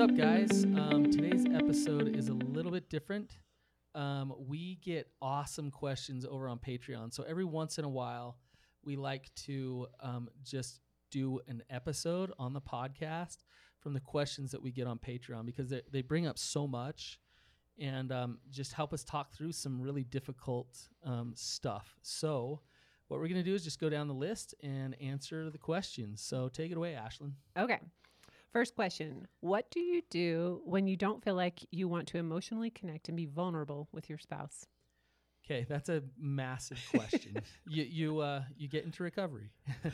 What's up, guys? Um, today's episode is a little bit different. Um, we get awesome questions over on Patreon. So every once in a while, we like to um, just do an episode on the podcast from the questions that we get on Patreon because they, they bring up so much and um, just help us talk through some really difficult um, stuff. So, what we're going to do is just go down the list and answer the questions. So, take it away, Ashlyn. Okay. First question What do you do when you don't feel like you want to emotionally connect and be vulnerable with your spouse? Okay, that's a massive question. you you uh, you get into recovery,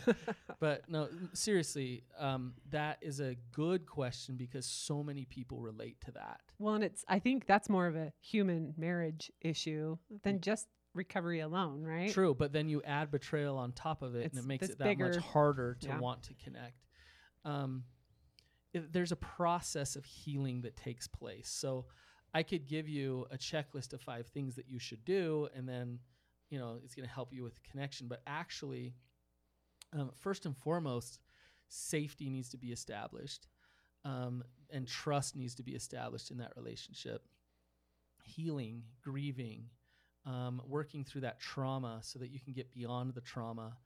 but no, seriously, um, that is a good question because so many people relate to that. Well, and it's, I think that's more of a human marriage issue than just recovery alone, right? True, but then you add betrayal on top of it, and it makes it that bigger. much harder to Yeah. want to connect. Um, there's a process of healing that takes place. So I could give you a checklist of five things that you should do, and then you know it's going to help you with connection. But actually, um, first and foremost, safety needs to be established, um, and trust needs to be established in that relationship. Healing, grieving, um, working through that trauma so that you can get beyond the trauma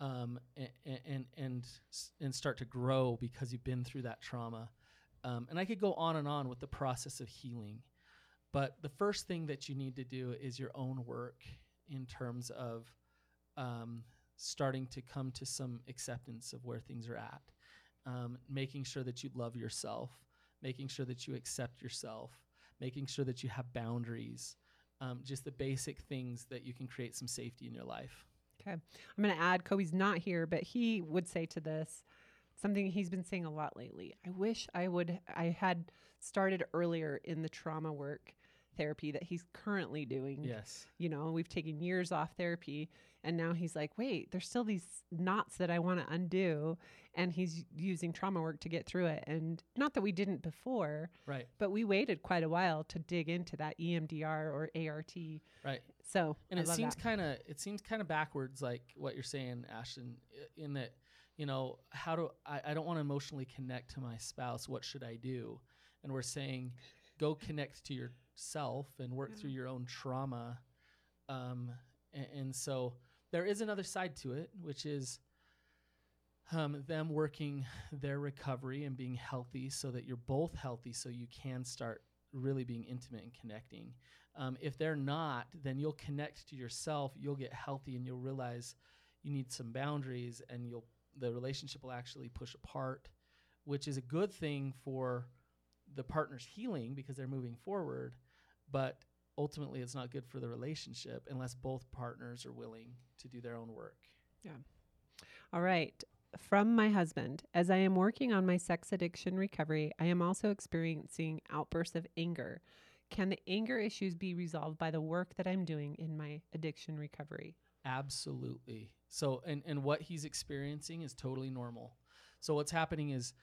um, and, and and start to grow because you've been through that trauma. Um, and I could go on and on with the process of healing, but the first thing that you need to do is your own work in terms of um, starting to come to some acceptance of where things are at, um, making sure that you love yourself, making sure that you accept yourself, making sure that you have boundaries, um, just the basic things that you can create some safety in your life. Okay. I'm going to add Kobe's not here, but he would say to this something he's been saying a lot lately. I wish I would I had started earlier in the trauma work therapy that he's currently doing. Yes. You know, we've taken years off therapy and now he's like, "Wait, there's still these knots that I want to undo." And he's using trauma work to get through it. And not that we didn't before, Right. but we waited quite a while to dig into that EMDR or ART. Right. So, And I it seems kind of it seems kind of backwards, like what you're saying, Ashlyn, in that you know how do I, I don't want to emotionally connect to my spouse. What should I do? And we're saying, go connect to yourself and work through your own trauma. Um, and, and so there is another side to it, which is um, them working their recovery and being healthy, so that you're both healthy, so you can start really being intimate and connecting. Um, if they're not, then you'll connect to yourself, you'll get healthy, and you'll realize you need some boundaries, and you'll the relationship will actually push apart, which is a good thing for the partner's healing because they're moving forward, but ultimately it's not good for the relationship unless both partners are willing to do their own work. Yeah. All right. From my husband, as I am working on my sex addiction recovery, I am also experiencing outbursts of anger. Can the anger issues be resolved by the work that I'm doing in my addiction recovery? Absolutely. So, and and what he's experiencing is totally normal. So, what's happening is,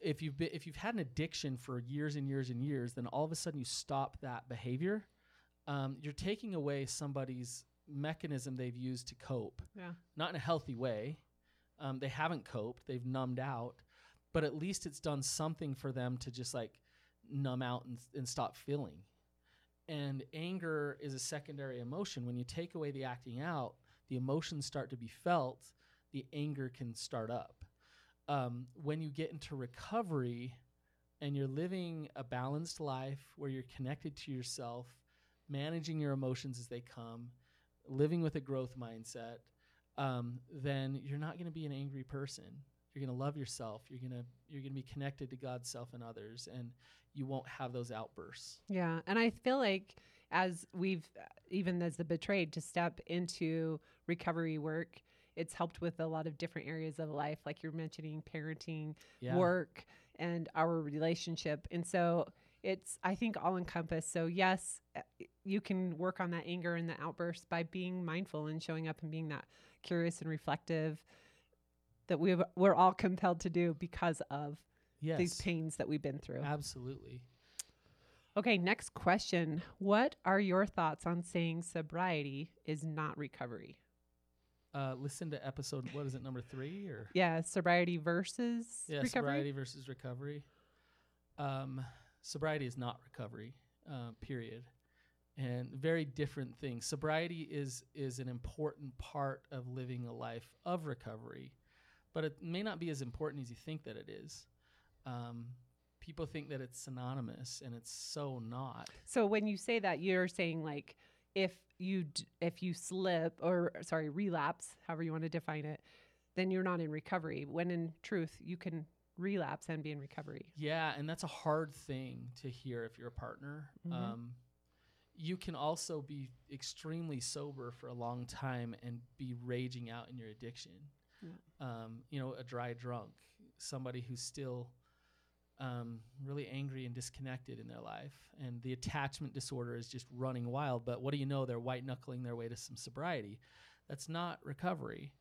if you've been, if you've had an addiction for years and years and years, then all of a sudden you stop that behavior. Um, you're taking away somebody's mechanism they've used to cope, Yeah. not in a healthy way. Um, they haven't coped; they've numbed out, but at least it's done something for them to just like numb out and, and stop feeling. And anger is a secondary emotion. When you take away the acting out, the emotions start to be felt, the anger can start up. Um, when you get into recovery and you're living a balanced life where you're connected to yourself, managing your emotions as they come, living with a growth mindset, um, then you're not going to be an angry person. You're going to love yourself. You're going to you're going to be connected to God's self and others, and you won't have those outbursts. Yeah. And I feel like as we've, even as the betrayed, to step into recovery work, it's helped with a lot of different areas of life, like you're mentioning parenting, Yeah. work, and our relationship. And so it's, I think, all encompassed. So, yes, uh, you can work on that anger and the outbursts by being mindful and showing up and being that curious and reflective that we we're all compelled to do because of Yes. these pains that we've been through. Absolutely. Okay, next question. What are your thoughts on saying sobriety is not recovery? Uh, listen to episode. What is it? Number three or Yeah, sobriety versus yeah, recovery. sobriety versus recovery. um, sobriety is not recovery. Uh, period. And very different things. Sobriety is is an important part of living a life of recovery, but it may not be as important as you think that it is. Um, people think that it's synonymous, and it's so not. So when you say that, you're saying like if you if you slip or sorry relapse, however you want to define it, then you're not in recovery. When in truth, you can relapse and be in recovery. Yeah, and that's a hard thing to hear if you're a partner. Mhm. Um, you can also be extremely sober for a long time and be raging out in your addiction. Um, you know, a dry drunk, somebody who's still um, really angry and disconnected in their life, and the attachment disorder is just running wild. But what do you know? They're white knuckling their way to some sobriety. That's not recovery.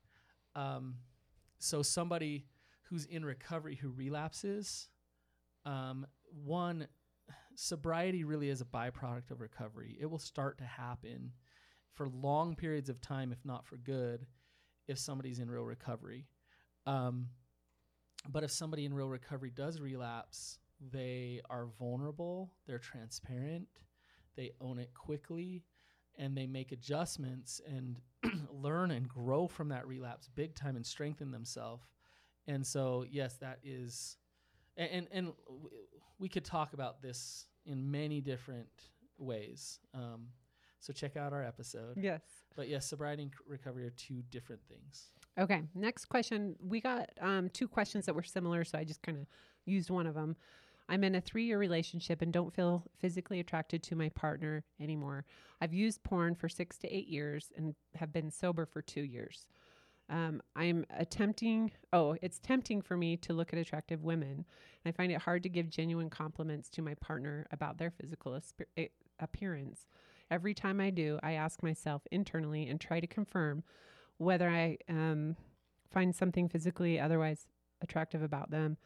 Um, so somebody who's in recovery who relapses, um, one, sobriety really is a byproduct of recovery. It will start to happen for long periods of time, if not for good, if somebody's in real recovery. Um, but if somebody in real recovery does relapse, they are vulnerable, they're transparent, they own it quickly, and they make adjustments and learn and grow from that relapse big time and strengthen themselves. And so, yes, that is, and and, and we could talk about this in many different ways. Um, so check out our episode. Yes. But yes, sobriety and recovery are two different things. Okay. Next question. We got um, two questions that were similar, so I just kind of used one of them. I'm in a three year relationship and don't feel physically attracted to my partner anymore. I've used porn for six to eight years and have been sober for two years. Um, I'm attempting, oh, it's tempting for me to look at attractive women. And I find it hard to give genuine compliments to my partner about their physical eh, appearance. Every time I do, I ask myself internally and try to confirm whether I um, find something physically otherwise attractive about them.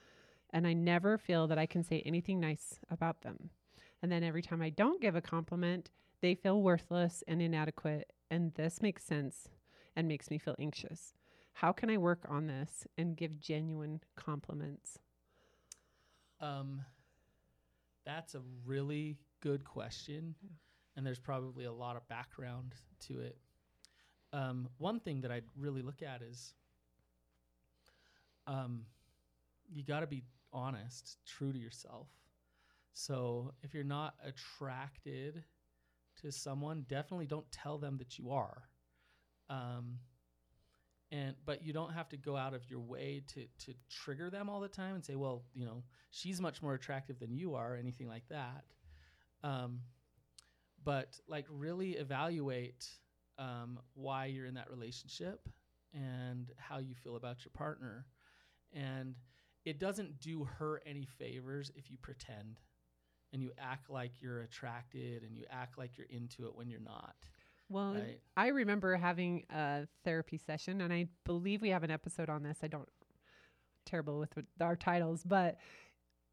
And I never feel that I can say anything nice about them. And then every time I don't give a compliment, they feel worthless and inadequate. And this makes sense and makes me feel anxious. How can I work on this and give genuine compliments? Um, that's a really good question, Yeah. and there's probably a lot of background to it. Um, one thing that I'd really look at is um, you got to be honest, true to yourself. So if you're not attracted to someone, definitely don't tell them that you are. Um, and but you don't have to go out of your way to to trigger them all the time and say, well, you know, she's much more attractive than you are, or anything like that. Um, but like really evaluate um, why you're in that relationship and how you feel about your partner. And it doesn't do her any favors if you pretend and you act like you're attracted and you act like you're into it when you're not. Well, Right. I remember having a therapy session, and I believe we have an episode on this. I don't terrible with, with our titles, but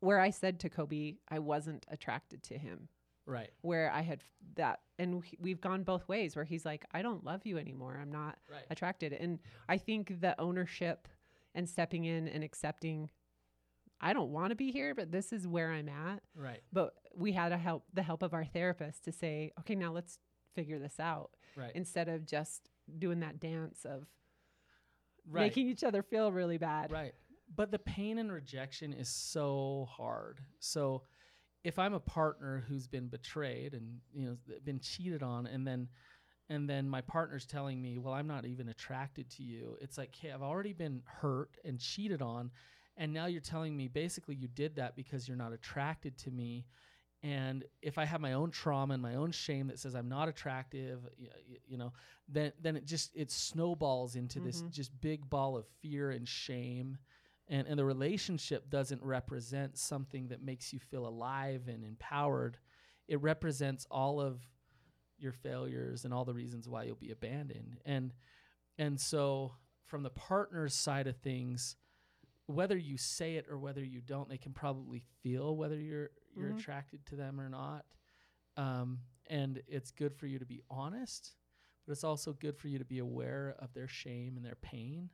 where I said to Kobe, I wasn't attracted to him. Right. Where I had that, and we- we've gone both ways. Where he's like, I don't love you anymore. I'm not Right. attracted, and I think the ownership and stepping in and accepting. I don't want to be here, but this is where I'm at. Right. But we had a help the help of our therapist to say, okay, now let's figure this out Right. instead of just doing that dance of right. making each other feel really bad. Right. But the pain and rejection is so hard. So if I'm a partner who's been betrayed and you know been cheated on and then and then my partner's telling me, "Well, I'm not even attracted to you." It's like, "Hey, I've already been hurt and cheated on and now you're telling me basically you did that because you're not attracted to me." And if I have my own trauma and my own shame that says I'm not attractive, y- y- you know, then then it just it snowballs into this Mhm. just big ball of fear and shame and and the relationship doesn't represent something that makes you feel alive and empowered. It represents all of your failures and all the reasons why you'll be abandoned. And and so from the partner's side of things whether you say it or whether you don't they can probably feel whether you're you're Mhm. attracted to them or not. Um, and it's good for you to be honest but it's also good for you to be aware of their shame and their pain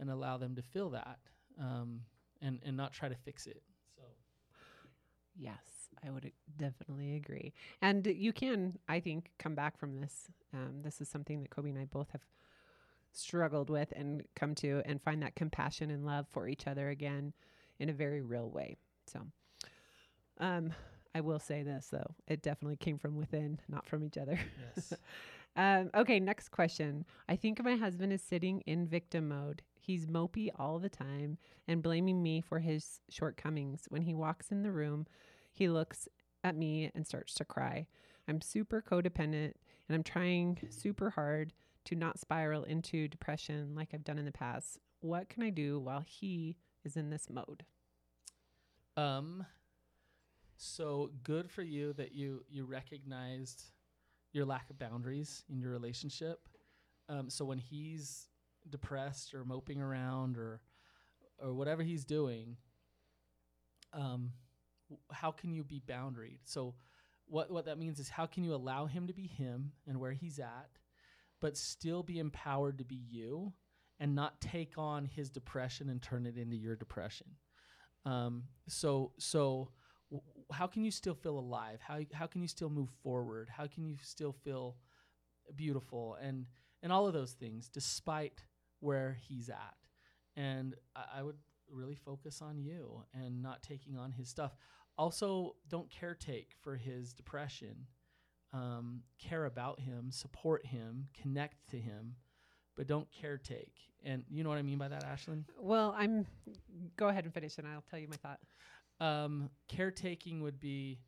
and allow them to feel that um, and and not try to fix it. So Yes, I would definitely agree. And you can, I think, come back from this. Um, this is something that Kobe and I both have struggled with and come to and find that compassion and love for each other again in a very real way. So, um, I will say this though, it definitely came from within, not from each other. Yes. um, okay, next question. I think my husband is sitting in victim mode. He's mopey all the time and blaming me for his shortcomings. When he walks in the room, he looks at me and starts to cry. I'm super codependent and I'm trying super hard to not spiral into depression like I've done in the past. What can I do while he is in this mode? Um, so good for you that you you recognized your lack of boundaries in your relationship. Um, so when he's depressed or moping around or or whatever he's doing, um, how can you be boundaried? So what what that means is how can you allow him to be him and where he's at, but still be empowered to be you and not take on his depression and turn it into your depression. Um, so so how can you still feel alive? How how can you still move forward? How can you still feel beautiful and and all of those things despite where he's at? And I, I would really focus on you and not taking on his stuff. Also, don't caretake for his depression. Um, care about him, support him, connect to him, but don't caretake. And you know what I mean by that, Ashlyn? Well, I'm go ahead and finish and I'll tell you my thought. um, caretaking would be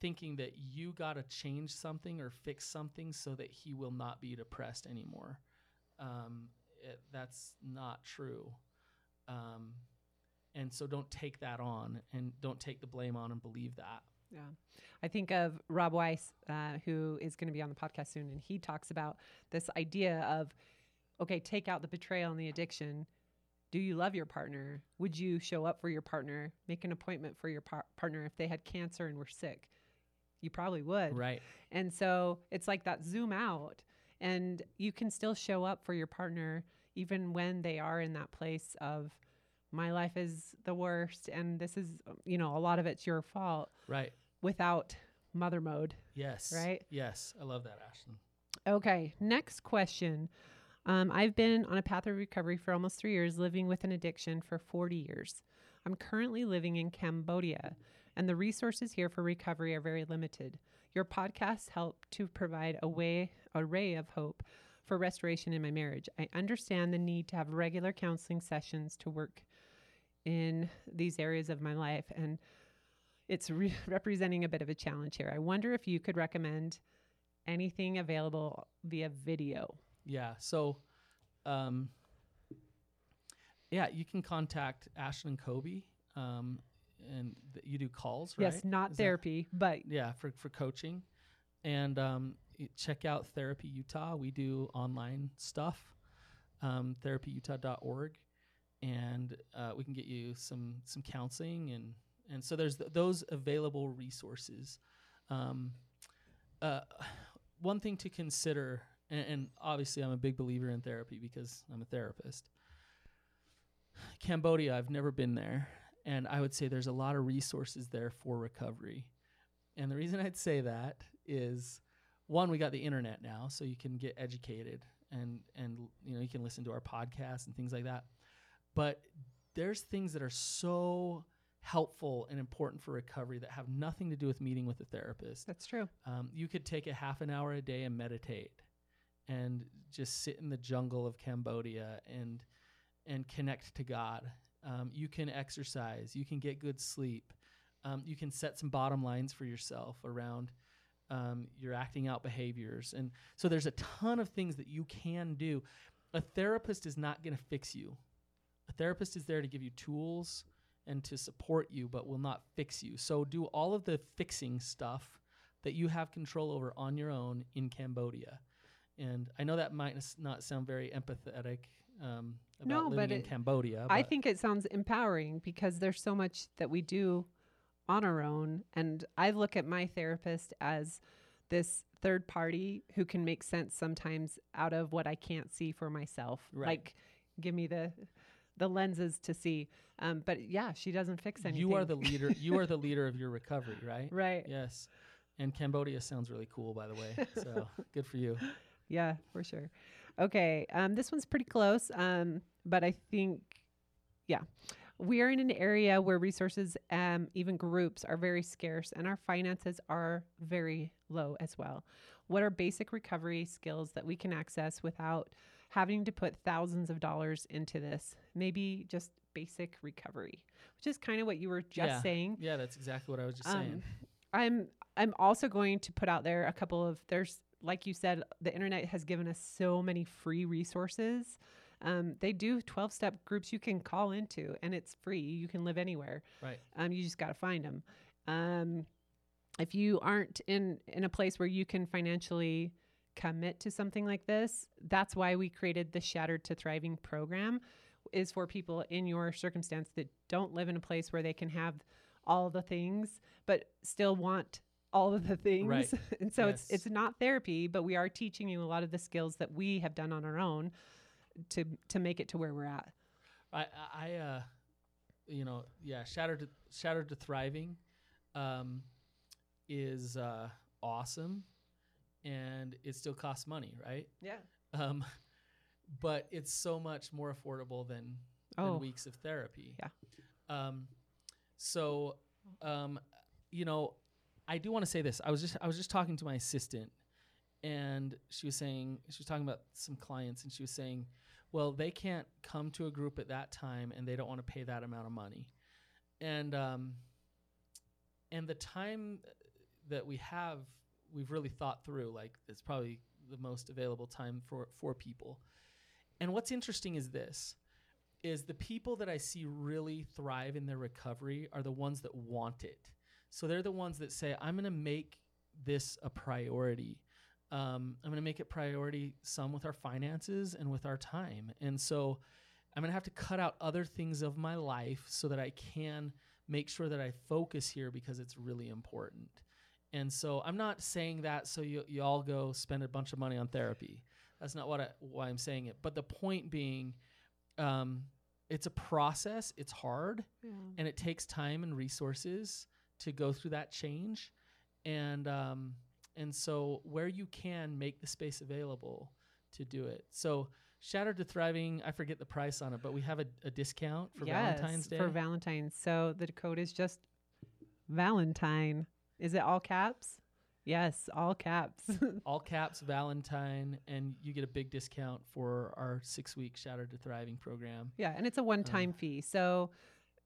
thinking that you got to change something or fix something so that he will not be depressed anymore. Um, it, that's not true. Um, and so don't take that on and don't take the blame on and believe that. Yeah. I think of Rob Weiss, uh, who is going to be on the podcast soon, and he talks about this idea of okay, take out the betrayal and the addiction. Do you love your partner? Would you show up for your partner, make an appointment for your par- partner if they had cancer and were sick? You probably would. Right. And so it's like that zoom out, and you can still show up for your partner even when they are in that place of my life is the worst and this is you know a lot of it's your fault Right. without mother mode. Yes. Right? Yes. I love that, Ashlyn. Okay, next question. Um, I've been on a path of recovery for almost three years, living with an addiction for 40 years. I'm currently living in Cambodia, and the resources here for recovery are very limited. Your podcasts help to provide a way, array of hope for restoration in my marriage. I understand the need to have regular counseling sessions to work in these areas of my life, and it's re- representing a bit of a challenge here. I wonder if you could recommend anything available via video. Yeah. So, um, yeah, you can contact Ashlyn Kobe, um, and th- you do calls, right? Yes, not Is that- therapy, but yeah, for for coaching, and um, check out Therapy Utah. We do online stuff, um, therapyutah.org, and uh, we can get you some some counseling and and so there's th- those available resources. Um, uh, one thing to consider, and, and obviously I'm a big believer in therapy because I'm a therapist. Cambodia, I've never been there, and I would say there's a lot of resources there for recovery. And the reason I'd say that is one, we got the internet now, so you can get educated and and you know you can listen to our podcasts and things like that. But there's things that are so helpful and important for recovery that have nothing to do with meeting with a therapist. that's true. Um, you could take a half an hour a day and meditate, and just sit in the jungle of Cambodia and and connect to God. Um, you can exercise. You can get good sleep. Um, you can set some bottom lines for yourself around um, your acting out behaviors, and so there's a ton of things that you can do. A therapist is not going to fix you. A therapist is there to give you tools and to support you, but will not fix you. So do all of the fixing stuff that you have control over on your own in Cambodia. And I know that might not sound very empathetic um, about No, living but in it- Cambodia. I think it sounds empowering because there's so much that we do on our own. And I look at my therapist as this third party who can make sense sometimes out of what I can't see for myself. Right. Like, give me the the lenses to see. Um, but yeah, she doesn't fix anything. You are the leader. you are the leader of your recovery, right? right. Yes. And Cambodia sounds really cool, by the way. So good for you. Yeah, for sure. Okay, um, this one's pretty close, um, but I think, yeah, we are in an area where resources, um, even groups, are very scarce, and our finances are very low as well. What are basic recovery skills that we can access without having to put thousands of dollars into this? Maybe just basic recovery, which is kind of what you were just Yeah. saying. Yeah, that's exactly what I was just Um, saying. I'm I'm also going to put out there a couple of there's like you said the internet has given us so many free resources. Um, they do 12 step groups you can call into and it's free. You can live anywhere. Right. Um, you just got to find them. Um, if you aren't in in a place where you can financially commit to something like this, that's why we created the Shattered to Thriving program is for people in your circumstance that don't live in a place where they can have all the things but still want all of the things. Right. and so it's it's not therapy, but we are teaching you a lot of the skills that we have done on our own to to make it to where we're at. I, I, uh, you know, yeah, shattered, to, shattered to thriving, um, is uh, awesome, and it still costs money, right? Yeah. Um, but it's so much more affordable than, Oh. than weeks of therapy. Yeah. Um, so, um, you know, I do want to say this. I was just I was just talking to my assistant, and she was saying she was talking about some clients, and she was saying, well, they can't come to a group at that time, and they don't want to pay that amount of money, and um, and the time that we have, we've really thought through. Like it's probably the most available time for for people. And what's interesting is this is the people that I see really thrive in their recovery are the ones that want it. So they're the ones that say, I'm going to make this a priority. Um, I'm going to make it priority some with our finances and with our time. And so I'm going to have to cut out other things of my life so that I can make sure that I focus here because it's really important. And so I'm not saying that so you, you all go spend a bunch of money on therapy. That's not what I, why I'm saying it. But the point being, um, it's a process. It's hard, and it takes time and resources to go through that change. And um, and so where you can make the space available to do it. So Shattered to Thriving, I forget the price on it, but we have a, a discount for yes, Valentine's Day. For Valentine's. So the code is just Valentine. Is it all caps? Yes, all caps. all caps Valentine, and you get a big discount for our six week Shattered to Thriving program. yeah, and it's a one-time fee. So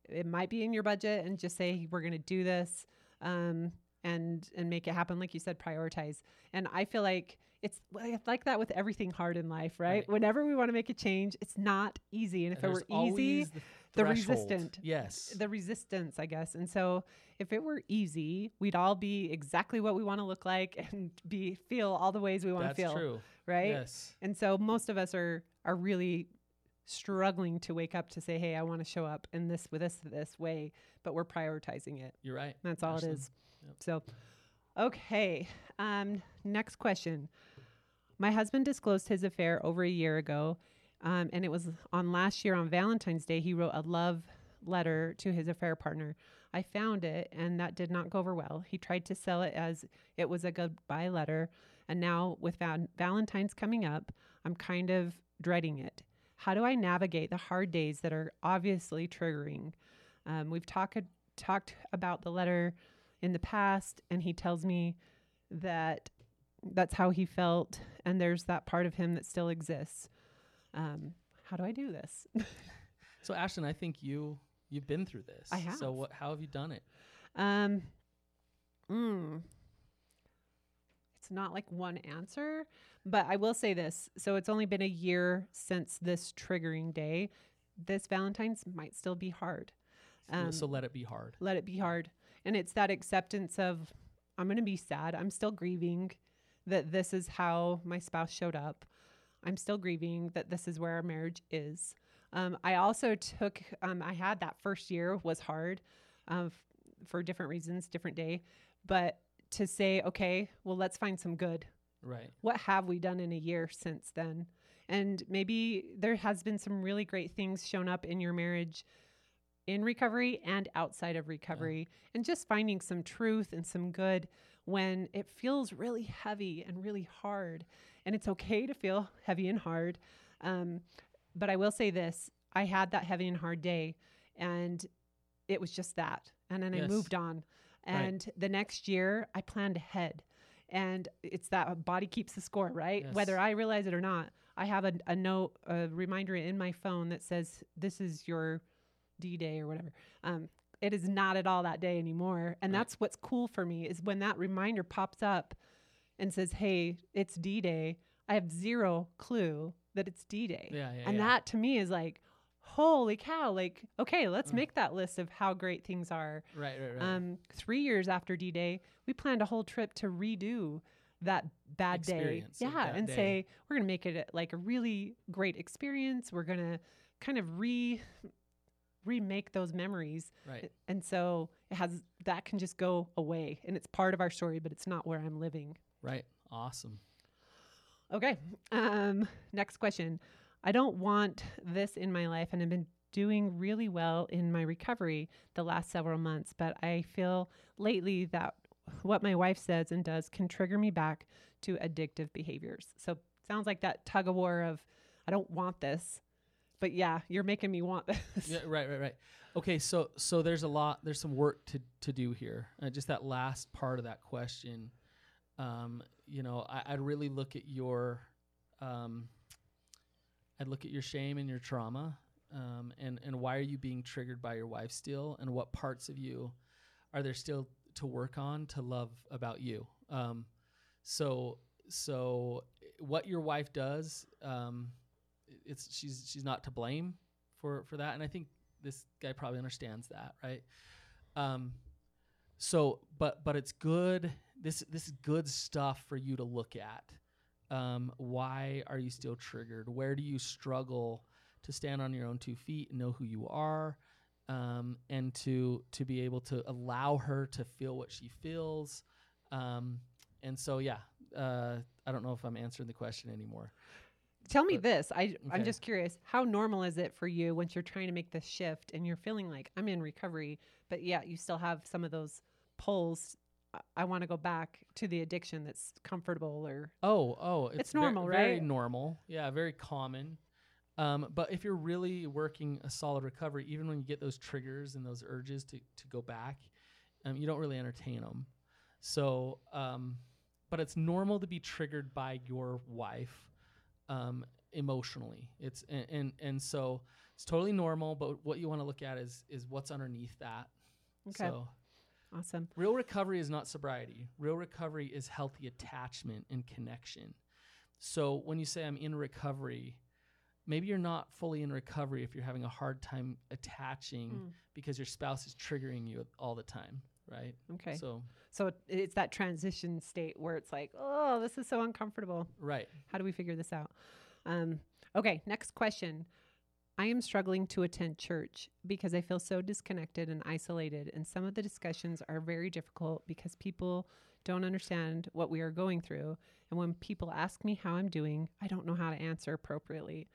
it might be in your budget and just say we're going to do this um, and and make it happen like you said prioritize. And I feel like it's li- like that with everything hard in life, right? Right. Whenever we want to make a change, it's not easy. And if And it were easy, the, the resistant- Yes. the resistance, I guess. And so if it were easy, we'd all be exactly what we want to look like and be feel all the ways we want to feel, true. right? Yes. And so most of us are are really struggling to wake up to say, "Hey, I want to show up in this with this this way," but we're prioritizing it. You're right. That's all it is. So, okay. Um, next question. My husband disclosed his affair over a year ago, um, and it was on last year on Valentine's Day. He wrote a love letter to his affair partner. I found it, and that did not go over well. He tried to sell it as it was a goodbye letter, and now with val- Valentine's coming up, I'm kind of dreading it. How do I navigate the hard days that are obviously triggering? Um, we've talked talked about the letter in the past, and he tells me that that's how he felt, and there's that part of him that still exists. Um, how do I do this? So Ashlyn, I think you you've been through this. I have. So what? How have you done it? Um, mm, it's not like one answer, but I will say this. So it's only been a year since this triggering day. This Valentine's might still be hard. Um, so let it be hard. let it be hard. And it's that acceptance of I'm going to be sad. I'm still grieving that this is how my spouse showed up. I'm still grieving that this is where our marriage is. Um, I also took, um, I had that first year was hard um, f- for different reasons, different day. But to say, okay, well, let's find some good Right. what have we done in a year since then And maybe there has been some really great things shown up in your marriage in recovery and outside of recovery, and just finding some truth and some good when it feels really heavy and really hard. And it's okay to feel heavy and hard. Um, but I will say this I had that heavy and hard day, and it was just that. And then I moved on. Right. And the next year, I planned ahead. And it's that body keeps the score, right? Yes. Whether I realize it or not, I have a, a note, a reminder in my phone that says, This is your D day or whatever. Um, it is not at all that day anymore. And Right. that's what's cool for me is when that reminder pops up and says, Hey, it's D Day, I have zero clue that it's D Day. Yeah, yeah, and yeah. that to me is like, holy cow, like, okay, let's Mm. make that list of how great things are. Right, right, right. Um, three years after D Day, we planned a whole trip to redo that bad day. Experience of Yeah, and day. say we're gonna make it a, like a really great experience. We're gonna kind of re remake those memories. right. And so it has that can just go away, and it's part of our story, but it's not where I'm living. Right. Awesome. Okay. Um, next question. I don't want this in my life, and I've been doing really well in my recovery the last several months, but I feel lately that what my wife says and does can trigger me back to addictive behaviors. So sounds like that tug of war of I don't want this, but yeah, you're making me want this. Yeah, right, right, right. Okay, so so there's a lot. There's some work to to do here. Uh, just that last part of that question. Um, you know, I, I'd really look at your, um, I'd look at your shame and your trauma, um, and and why are you being triggered by your wife still, and what parts of you are there still to work on to love about you. Um, so so what your wife does, um, it's she's she's not to blame for for that, and I think this guy probably understands that, right? Um, so, but but it's good. This this is good stuff for you to look at. Um, why are you still triggered? Where do you struggle to stand on your own two feet and know who you are, um, and to to be able to allow her to feel what she feels. Um, and so, yeah, uh, I don't know if I'm answering the question anymore. Tell me But- this. I I'm just curious. How normal is it for you once you're trying to make this shift and you're feeling like I'm in recovery, but yeah, you still have some of those pulls. I- want to go back to the addiction that's comfortable or Oh, oh, it's, ver- normal, Very right? normal. Yeah, very common. Um, but if you're really working a solid recovery, even when you get those triggers and those urges to, to go back, um, you don't really entertain them. So, um, but it's normal to be triggered by your wife um, emotionally. It's and, and and so it's totally normal. But what you want to look at is is what's underneath that. Okay. So awesome. Real recovery is not sobriety. Real recovery is healthy attachment and connection. So when you say I'm in recovery, maybe you're not fully in recovery if you're having a hard time attaching Mm. because your spouse is triggering you all the time, right? Okay. So, So, it's that transition state where it's like, oh, this is so uncomfortable. right. How do we figure this out? Um, okay, next question. I am struggling to attend church because I feel so disconnected and isolated, and some of the discussions are very difficult because people don't understand what we are going through. And when people ask me how I'm doing, I don't know how to answer appropriately.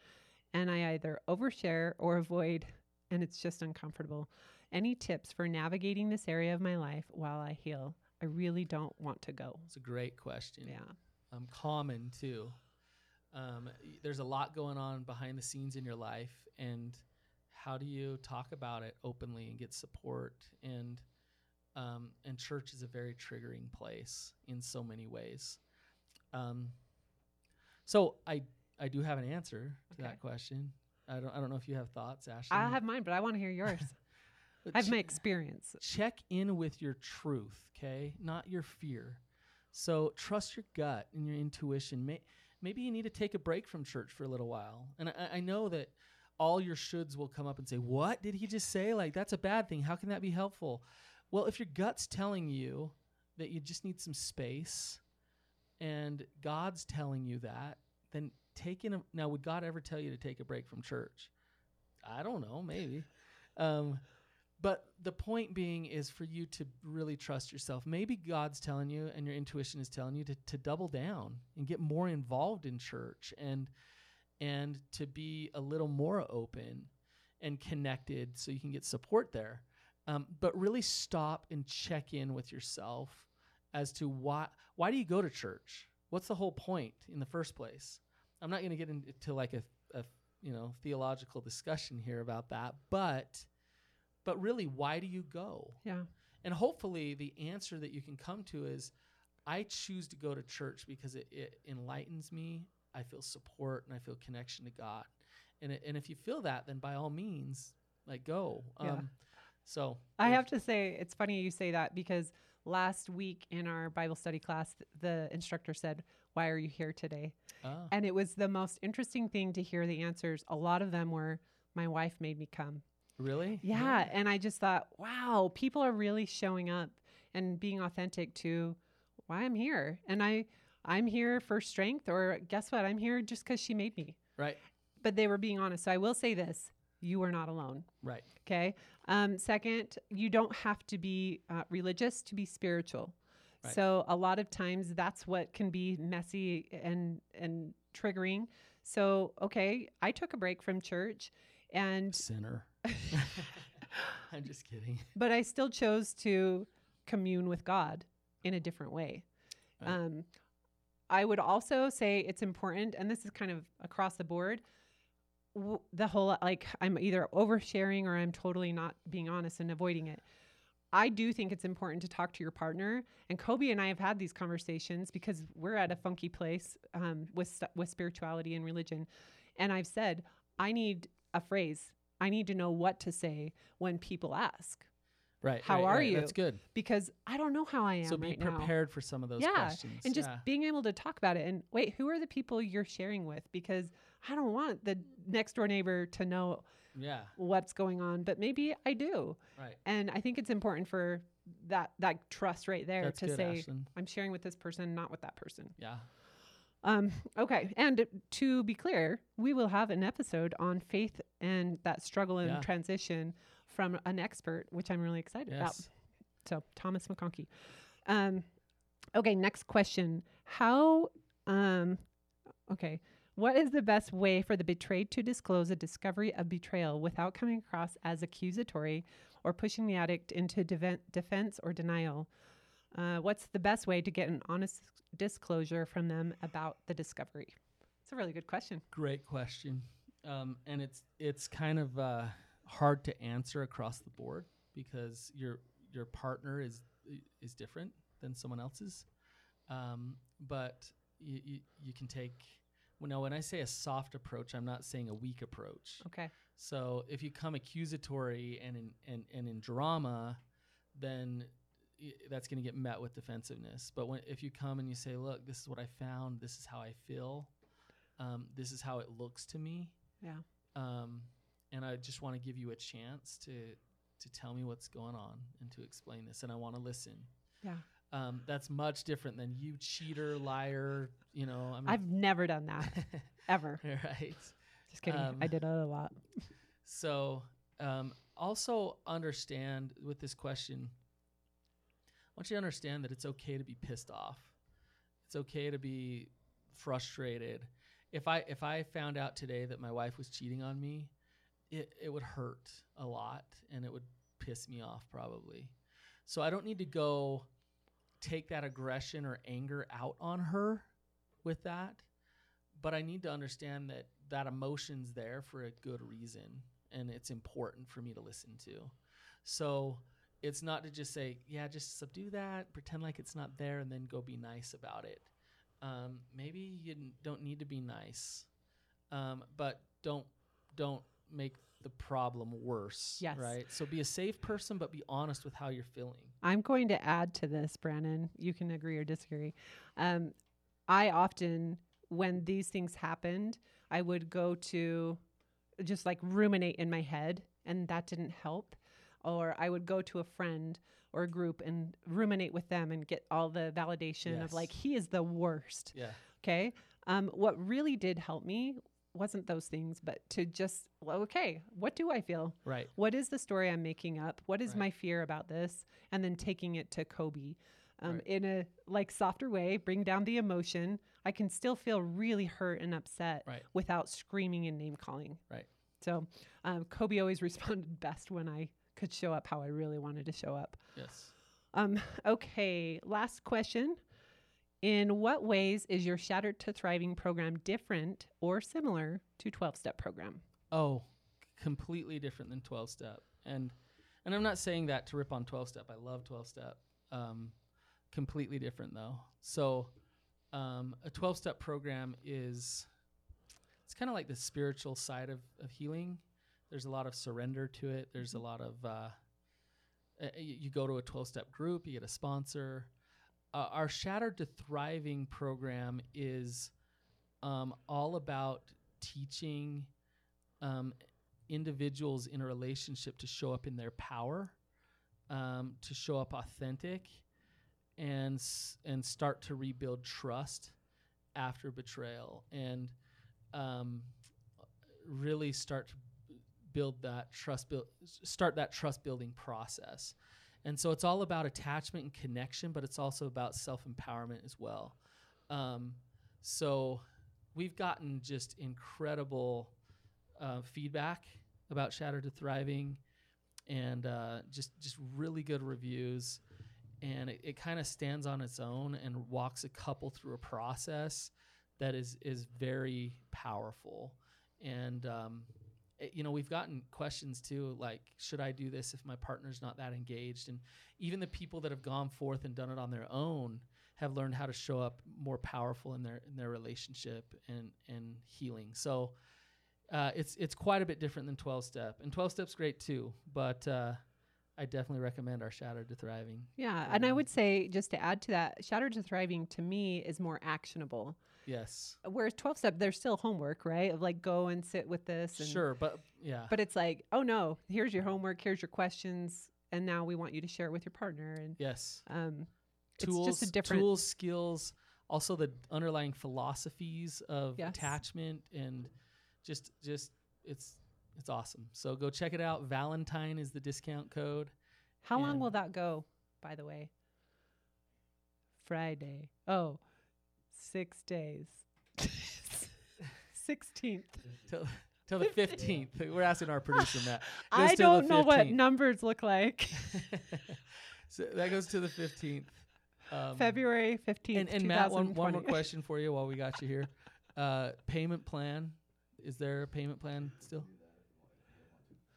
And I either overshare or avoid, and it's just uncomfortable. Any tips for navigating this area of my life while I heal? I really don't want to go. It's a great question. Yeah. um, common too. Um, there's a lot going on behind the scenes in your life, and how do you talk about it openly and get support? And um, and church is a very triggering place in so many ways. Um, so I I do have an answer to Okay. that question. I don't I don't know if you have thoughts, Ashley. I have mine, but I want to hear yours. But I have ch- my experience. check in with your truth, okay? Not your fear. So trust your gut and your intuition. May, maybe you need to take a break from church for a little while. And I, I know that all your shoulds will come up and say, What did he just say? Like, that's a bad thing. How can that be helpful? Well, if your gut's telling you that you just need some space and God's telling you that, then taking a now would God ever tell you to take a break from church? I don't know, maybe. Um, but the point being is for you to really trust yourself. Maybe God's telling you and your intuition is telling you to, to double down and get more involved in church and and to be a little more open and connected so you can get support there. Um, but really stop and check in with yourself as to why why do you go to church? What's the whole point in the first place? I'm not going to get into like a, a you know theological discussion here about that, but but really, why do you go? Yeah. And hopefully, the answer that you can come to is I choose to go to church because it, it enlightens me. I feel support and I feel connection to God. And, it, and if you feel that, then by all means, like go. Yeah. Um, so I have to say, it's funny you say that because last week in our Bible study class, the instructor said, Why are you here today? Ah, And it was the most interesting thing to hear the answers. A lot of them were, My wife made me come. Really? Yeah. And I just thought, wow, people are really showing up and being authentic to why I'm here. And I, I'm here for strength, or guess what? I'm here just because she made me. Right. But they were being honest. So I will say this you are not alone. Right. Okay. Um, second, you don't have to be uh, religious to be spiritual. Right. So a lot of times that's what can be messy and and triggering. So okay, I took a break from church, and Sinner. I'm just kidding. but I still chose to commune with God in a different way. Right. Um, I would also say it's important, and this is kind of across the board. W- the whole like I'm either oversharing or I'm totally not being honest and avoiding it. I do think it's important to talk to your partner, and Kobe and I have had these conversations because we're at a funky place um, with st- with spirituality and religion, and I've said I need a phrase. I need to know what to say when people ask Right. How right, are right. you? That's good. because I don't know how I am So be right now. prepared for some of those Yeah, questions. and just yeah. being able to talk about it and wait who are the people you're sharing with because i don't want the next door neighbor to know yeah. what's going on but maybe i do Right. and i think it's important for that that trust right there That's to good, say i'm sharing with this person not with that person Yeah. Um okay and to be clear we will have an episode on faith and that struggle and Yeah. transition from an expert which i'm really excited about so Thomas McConkie. Um, okay, next question. How? Um, okay, what is the best way for the betrayed to disclose a discovery of betrayal without coming across as accusatory or pushing the addict into deven- defense or denial? Uh, what's the best way to get an honest disclosure from them about the discovery? It's a really good question. Great question. Um, and it's it's kind of uh, hard to answer across the board because your your partner is is different than someone else's. Um, but you, you you can take well, no, when I say a soft approach, I'm not saying a weak approach. Okay. So if you come accusatory and in and, and in drama, then that's going to get met with defensiveness. But when if you come and you say, "Look, this is what I found. This is how I feel. Um, this is how it looks to me," Yeah. um, and I just want to give you a chance to to tell me what's going on and to explain this, and I want to listen. Yeah. Um, that's much different than you cheater, liar. You know, I mean, I've never done that ever. right. Just kidding. Um, I did it a lot. So, um, also understand with this question, want you to understand that it's okay to be pissed off. It's okay to be frustrated. If I if I found out today that my wife was cheating on me, it, it would hurt a lot and it would piss me off probably. So I don't need to go take that aggression or anger out on her with that but I need to understand that that emotion's there for a good reason and it's important for me to listen to. So it's not to just say, yeah, just subdue that, pretend like it's not there, and then go be nice about it. Um, maybe you don't need to be nice, um, but don't don't make the problem worse. Yes. Right. So be a safe person, but be honest with how you're feeling. I'm going to add to this, Brandon. You can agree or disagree. Um, I often, when these things happened, I would go to just like ruminate in my head, and that didn't help. Or I would go to a friend or a group and ruminate with them and get all the validation of like, he is the worst. Yeah. Okay. Um, what really did help me wasn't those things, but to just, well, okay, what do I feel? Right. What is the story I'm making up? What is Right. my fear about this? And then taking it to Kobe. um, Right. in a like softer way, bring down the emotion. I can still feel really hurt and upset Right. without screaming and name calling. Right. So um, Kobe always responded best when I could show up how I really wanted to show up. Yes. Um, okay, last question. In what ways is your Shattered to Thriving program different or similar to 12 step program? Oh, completely different than 12 step. And and I'm not saying that to rip on 12 step. I love 12 step. Um, completely different though. So um, a 12 step program is it's kind of like the spiritual side of, of healing. There's a lot of surrender to it. There's a lot of uh, uh, y- you go to a 12 step group, you get a sponsor. Uh, our Shattered to Thriving program is um, all about teaching um, individuals in a relationship to show up in their power, um, to show up authentic, and s- and start to rebuild trust after betrayal, and um, really start to build that trust build start that trust building process. And so it's all about attachment and connection, but it's also about self empowerment as well. Um, so we've gotten just incredible uh, feedback about Shattered to Thriving, and uh, just just really good reviews. And it, it kind of stands on its own and walks a couple through a process that is is very powerful. And um, it- you know, we've gotten questions too, like, should I do this if my partner's not that engaged? And even the people that have gone forth and done it on their own have learned how to show up more powerful in their in their relationship and and healing. So uh, it's it's quite a bit different than 12 step, and 12 step's great too. But uh, I definitely recommend our Shattered to Thriving. Yeah. And I Um, would say, just to add to that, Shattered to Thriving to me is more actionable. Yes, Whereas 12 step, there's still homework, right? Of like, go and sit with this. And, sure, but yeah, But it's like, oh no, here's your homework, here's your questions. And now we want you to share it with your partner. And yes. um, tools, it's just a different. tools, skills, also the underlying philosophies of Yes. attachment and just just it's it's awesome. So go check it out. Valentine is the discount code. How long will that go, by the way? Friday. Oh, six days. 16th. till till the fifteenth. We're asking our producer Matt. Goes I till the don't know what 15th. numbers look like. so that goes to the fifteenth. Um, February 15th. And, and Matt, one, one more 2020. question for you while we got you here. Uh, payment plan. Is there a payment plan still?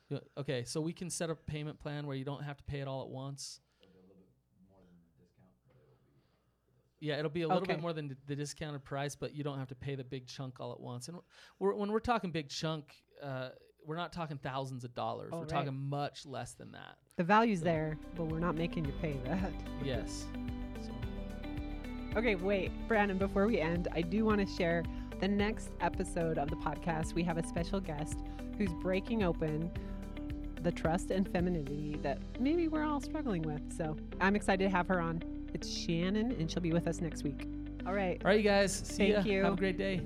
Yeah, Okay, so we can set up a payment plan where you don't have to pay it all at once. Yeah, it'll be a little Okay. bit more than the discounted price, but you don't have to pay the big chunk all at once. And we're, when we're talking big chunk, uh, we're not talking thousands of dollars. Oh, we're right. talking much less than that. The value's there, but we're not making you pay that. Yes. So, Okay, wait, Brandon, before we end, I do want to share the next episode of the podcast. We have a special guest who's breaking open the trust and femininity that maybe we're all struggling with. So I'm excited to have her on. It's Shannon, and she'll be with us next week. All right. all right, you guys. See Thank ya. you. Have a great day.